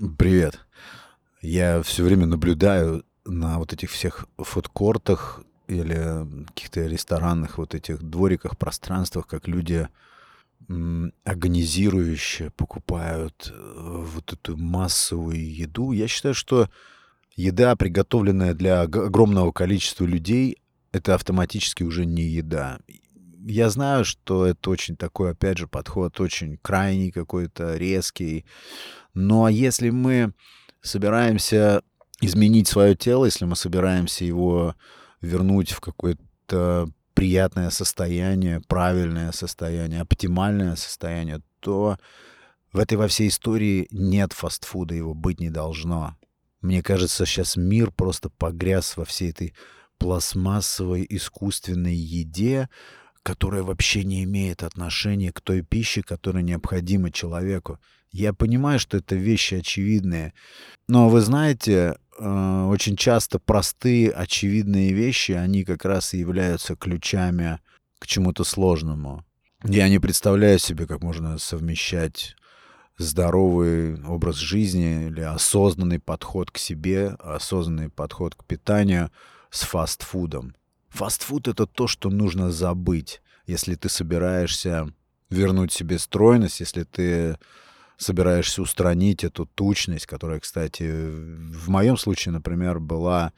Привет. Я все время наблюдаю на вот этих всех фудкортах или каких-то ресторанных вот этих двориках, пространствах, как люди агонизирующе покупают э, вот эту массовую еду. Я считаю, что еда, приготовленная для ог- огромного количества людей, это автоматически уже не еда. Я знаю, что это очень такой, опять же, подход очень крайний какой-то, резкий. Но если мы собираемся изменить свое тело, если мы собираемся его вернуть в какое-то приятное состояние, правильное состояние, оптимальное состояние, то в этой во всей истории нет фастфуда, его быть не должно. Мне кажется, сейчас мир просто погряз во всей этой пластмассовой искусственной еде, которая вообще не имеет отношения к той пище, которая необходима человеку. Я понимаю, что это вещи очевидные, но вы знаете, э, очень часто простые, очевидные вещи, они как раз и являются ключами к чему-то сложному. Я не представляю себе, как можно совмещать здоровый образ жизни или осознанный подход к себе, осознанный подход к питанию с фастфудом. Фастфуд — это то, что нужно забыть, если ты собираешься вернуть себе стройность, если ты собираешься устранить эту тучность, которая, кстати, в моем случае, например, была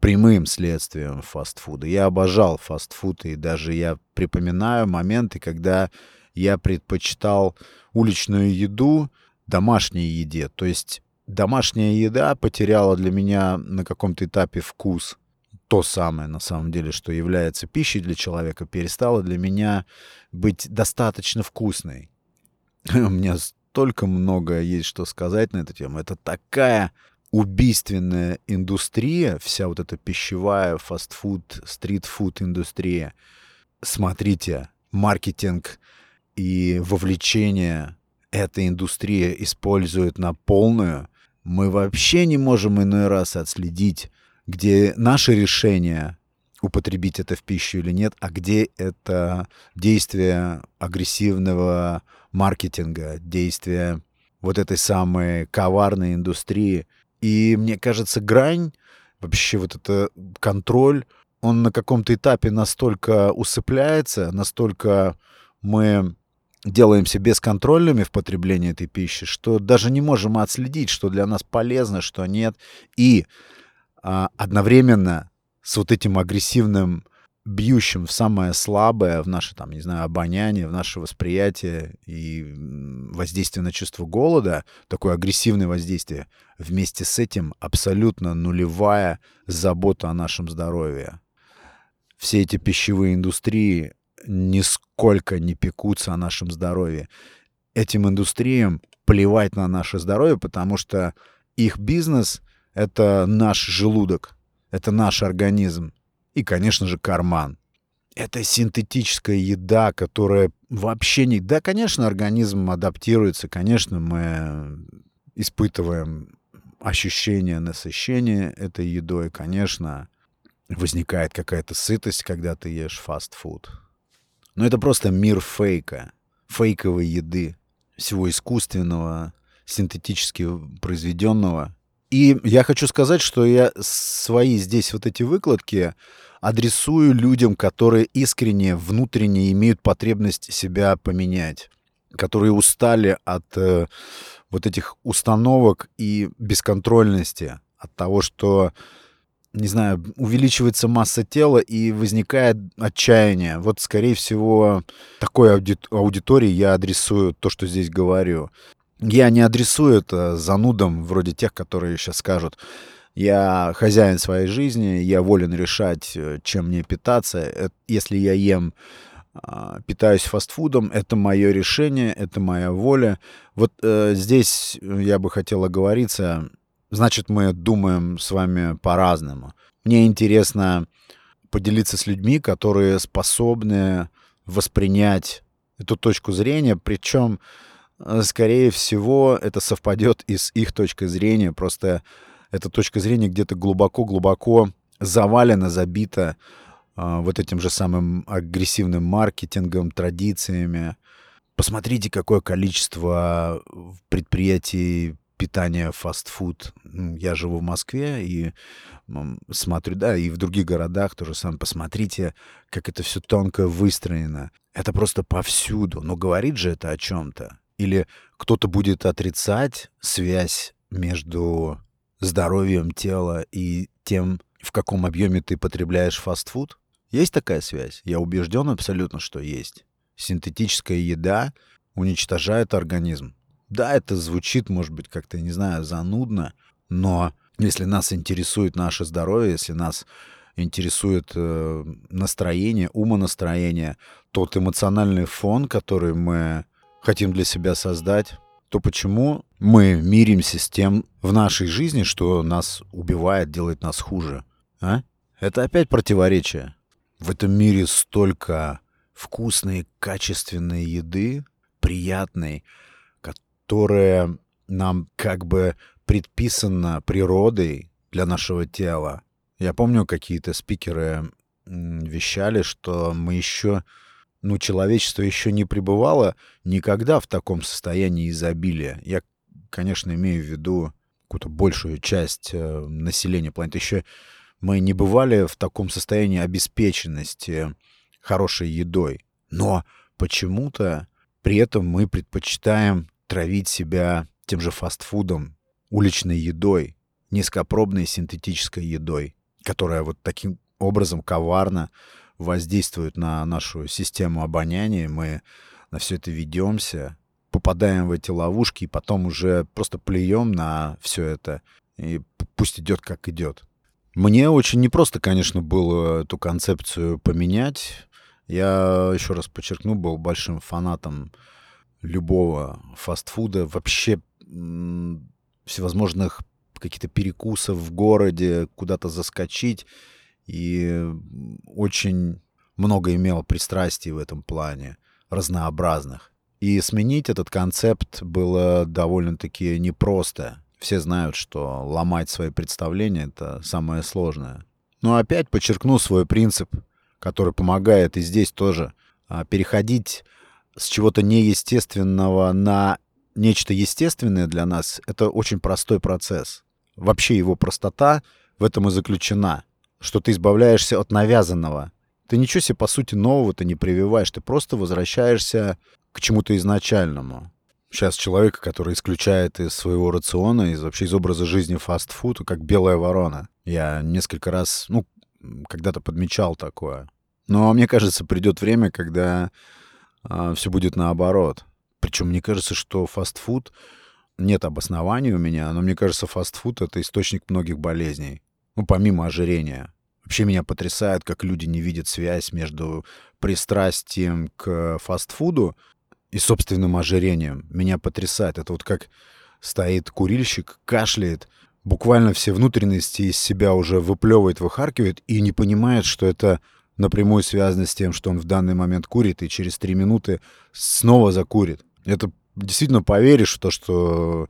прямым следствием фастфуда. Я обожал фастфуд, и даже я припоминаю моменты, когда я предпочитал уличную еду домашней еде. То есть домашняя еда потеряла для меня на каком-то этапе вкус. То самое, на самом деле, что является пищей для человека, перестала для меня быть достаточно вкусной. У меня столько много есть что сказать на эту тему. Это такая убийственная индустрия, вся вот эта пищевая, фастфуд, стритфуд индустрия. Смотрите, маркетинг и вовлечение эта индустрия использует на полную, мы вообще не можем иной раз отследить, где наше решение употребить это в пищу или нет, а где это действие агрессивного маркетинга, действие вот этой самой коварной индустрии. И мне кажется, грань, вообще вот это контроль, он на каком-то этапе настолько усыпляется, настолько мы делаемся бесконтрольными в потреблении этой пищи, что даже не можем отследить, что для нас полезно, что нет. И одновременно с вот этим агрессивным бьющим в самое слабое, в наше, там, не знаю, обоняние, в наше восприятие и воздействие на чувство голода, такое агрессивное воздействие, вместе с этим абсолютно нулевая забота о нашем здоровье. Все эти пищевые индустрии нисколько не пекутся о нашем здоровье. Этим индустриям плевать на наше здоровье, потому что их бизнес — это наш желудок, это наш организм и, конечно же, карман. Это синтетическая еда, которая вообще не... Да, конечно, организм адаптируется, конечно, мы испытываем ощущение насыщения этой едой, конечно, возникает какая-то сытость, когда ты ешь фастфуд. Но это просто мир фейка, фейковой еды, всего искусственного, синтетически произведенного. И я хочу сказать, что я свои здесь вот эти выкладки адресую людям, которые искренне, внутренне имеют потребность себя поменять, которые устали от э, вот этих установок и бесконтрольности, от того, что не знаю, увеличивается масса тела и возникает отчаяние. Вот, скорее всего, такой ауди- аудитории я адресую то, что здесь говорю. Я не адресую это занудам, вроде тех, которые сейчас скажут, я хозяин своей жизни, я волен решать, э, чем мне питаться. Если я ем, а, питаюсь фастфудом, это мое решение, это моя воля. Вот э, здесь я бы хотел оговориться, значит, мы думаем с вами по-разному. Мне интересно поделиться с людьми, которые способны воспринять эту точку зрения, причем, э, скорее всего, это совпадет и с их точкой зрения, просто эта точка зрения где-то глубоко-глубоко завалена, забита э, вот этим же самым агрессивным маркетингом, традициями. Посмотрите, какое количество предприятий питания фастфуд. Я живу в Москве и смотрю, да, и в других городах тоже самое. Посмотрите, как это все тонко выстроено. Это просто повсюду. Но говорит же это о чем-то. Или кто-то будет отрицать связь между здоровьем тела и тем, в каком объеме ты потребляешь фастфуд? Есть такая связь? Я убежден абсолютно, что есть. Синтетическая еда уничтожает организм. Да, это звучит, может быть, как-то, не знаю, занудно, но если нас интересует наше здоровье, если нас интересует э, настроение, умонастроение, тот эмоциональный фон, который мы хотим для себя создать, то почему мы миримся с тем в нашей жизни, что нас убивает, делает нас хуже? А? Это опять противоречие. В этом мире столько вкусной, качественной еды, приятной, которая нам как бы предписана природой для нашего тела. Я помню, какие-то спикеры вещали, что мы еще, ну, человечество еще не пребывало никогда в таком состоянии изобилия. Я, конечно, имею в виду какую-то большую часть э, населения планеты. Еще мы не бывали в таком состоянии обеспеченности хорошей едой. Но почему-то при этом мы предпочитаем травить себя тем же фастфудом, уличной едой, низкопробной синтетической едой, которая вот таким образом коварно воздействует на нашу систему обоняния. Мы на все это ведемся, попадаем в эти ловушки и потом уже просто плюем на все это. И пусть идет как идет. Мне очень непросто, конечно, было эту концепцию поменять. Я, еще раз подчеркну, был большим фанатом любого фастфуда, вообще всевозможных каких-то перекусов в городе, куда-то заскочить. И очень много имел пристрастий в этом плане, разнообразных. И сменить этот концепт было довольно-таки непросто. Все знают, что ломать свои представления — это самое сложное. Но опять подчеркну свой принцип, который помогает и здесь тоже а, переходить с чего-то неестественного на нечто естественное для нас — это очень простой процесс. Вообще его простота в этом и заключена, что ты избавляешься от навязанного. Ты ничего себе, по сути, нового-то не прививаешь, ты просто возвращаешься к чему-то изначальному сейчас человека, который исключает из своего рациона, из вообще из образа жизни фастфуд, как белая ворона. Я несколько раз, ну, когда-то подмечал такое. Но мне кажется, придет время, когда а, все будет наоборот. Причем мне кажется, что фастфуд нет обоснований у меня, но мне кажется, фастфуд это источник многих болезней. Ну, помимо ожирения. Вообще меня потрясает, как люди не видят связь между пристрастием к фастфуду и собственным ожирением. Меня потрясает. Это вот как стоит курильщик, кашляет, буквально все внутренности из себя уже выплевывает, выхаркивает и не понимает, что это напрямую связано с тем, что он в данный момент курит и через три минуты снова закурит. Это действительно поверишь в то, что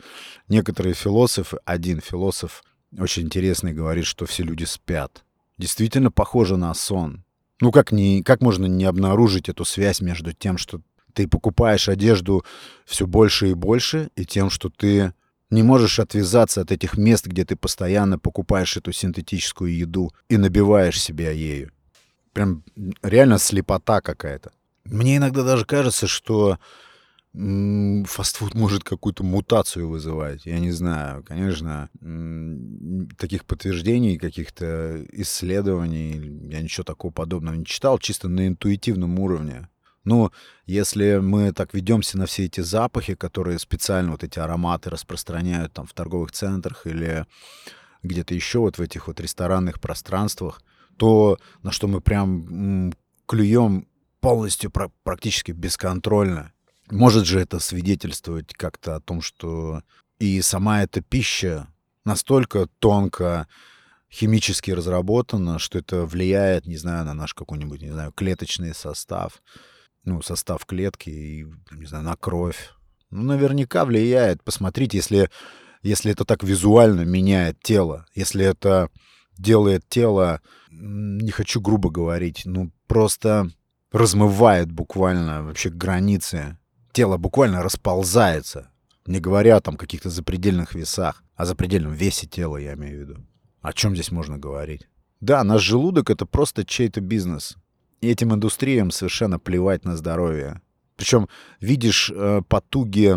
некоторые философы, один философ очень интересный говорит, что все люди спят. Действительно похоже на сон. Ну как, не, как можно не обнаружить эту связь между тем, что ты покупаешь одежду все больше и больше, и тем, что ты не можешь отвязаться от этих мест, где ты постоянно покупаешь эту синтетическую еду и набиваешь себя ею. Прям реально слепота какая-то. Мне иногда даже кажется, что фастфуд может какую-то мутацию вызывать. Я не знаю, конечно, таких подтверждений, каких-то исследований, я ничего такого подобного не читал, чисто на интуитивном уровне. Ну, если мы так ведемся на все эти запахи, которые специально вот эти ароматы распространяют там в торговых центрах или где-то еще вот в этих вот ресторанных пространствах, то на что мы прям клюем полностью практически бесконтрольно. Может же это свидетельствовать как-то о том, что и сама эта пища настолько тонко химически разработана, что это влияет, не знаю, на наш какой-нибудь, не знаю, клеточный состав ну, состав клетки и, не знаю, на кровь. Ну, наверняка влияет. Посмотрите, если, если это так визуально меняет тело, если это делает тело, не хочу грубо говорить, ну, просто размывает буквально вообще границы. Тело буквально расползается. Не говоря там каких-то запредельных весах, о запредельном весе тела, я имею в виду. О чем здесь можно говорить? Да, наш желудок — это просто чей-то бизнес. И этим индустриям совершенно плевать на здоровье. Причем видишь э, потуги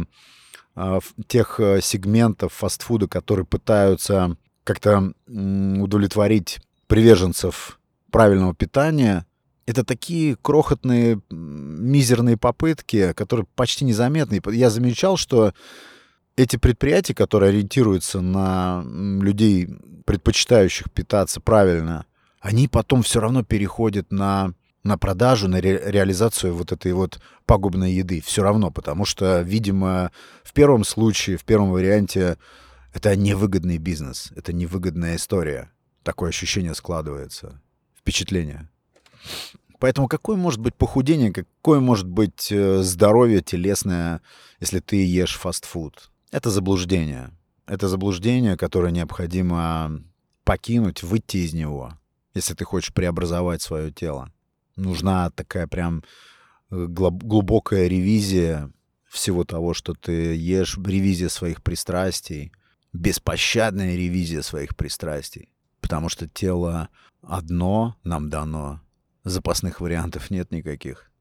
э, тех э, сегментов фастфуда, которые пытаются как-то удовлетворить приверженцев правильного питания. Это такие крохотные, мизерные попытки, которые почти незаметны. Я замечал, что эти предприятия, которые ориентируются на людей, предпочитающих питаться правильно, они потом все равно переходят на, на продажу, на ре, реализацию вот этой вот пагубной еды. Все равно, потому что, видимо, в первом случае, в первом варианте, это невыгодный бизнес, это невыгодная история. Такое ощущение складывается, впечатление. Поэтому какое может быть похудение, какое может быть э, здоровье телесное, если ты ешь фастфуд? Это заблуждение. Это заблуждение, которое необходимо покинуть, выйти из него, если ты хочешь преобразовать свое тело. Нужна такая прям э, глубокая ревизия всего того, что ты ешь, ревизия своих пристрастий, беспощадная ревизия своих пристрастий. Потому что тело одно нам дано, запасных вариантов нет никаких.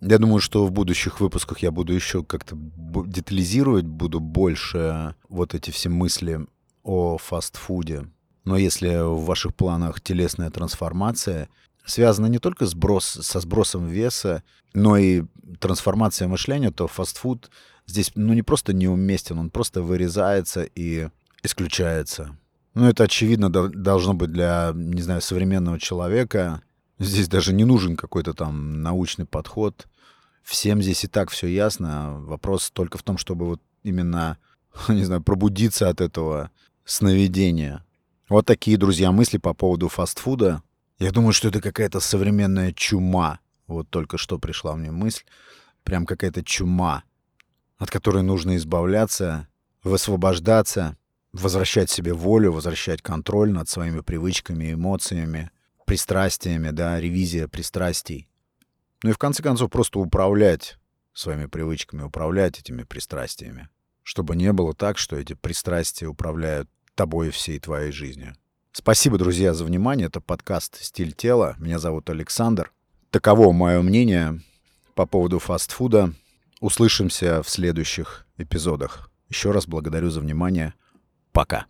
Я думаю, что в будущих выпусках я буду еще как-то детализировать, буду больше вот эти все мысли о фастфуде. Но если в ваших планах телесная трансформация связана не только сброс, со сбросом веса, но и трансформация мышления, то фастфуд здесь ну, не просто неуместен, он просто вырезается и исключается. Ну, это очевидно должно быть для, не знаю, современного человека, Здесь даже не нужен какой-то там научный подход. Всем здесь и так все ясно. Вопрос только в том, чтобы вот именно, не знаю, пробудиться от этого сновидения. Вот такие, друзья, мысли по поводу фастфуда. Я думаю, что это какая-то современная чума. Вот только что пришла мне мысль. Прям какая-то чума, от которой нужно избавляться, высвобождаться, возвращать себе волю, возвращать контроль над своими привычками, эмоциями, пристрастиями, да, ревизия пристрастий. Ну и в конце концов просто управлять своими привычками, управлять этими пристрастиями. Чтобы не было так, что эти пристрастия управляют тобой и всей твоей жизнью. Спасибо, друзья, за внимание. Это подкаст «Стиль тела». Меня зовут Александр. Таково мое мнение по поводу фастфуда. Услышимся в следующих эпизодах. Еще раз благодарю за внимание. Пока.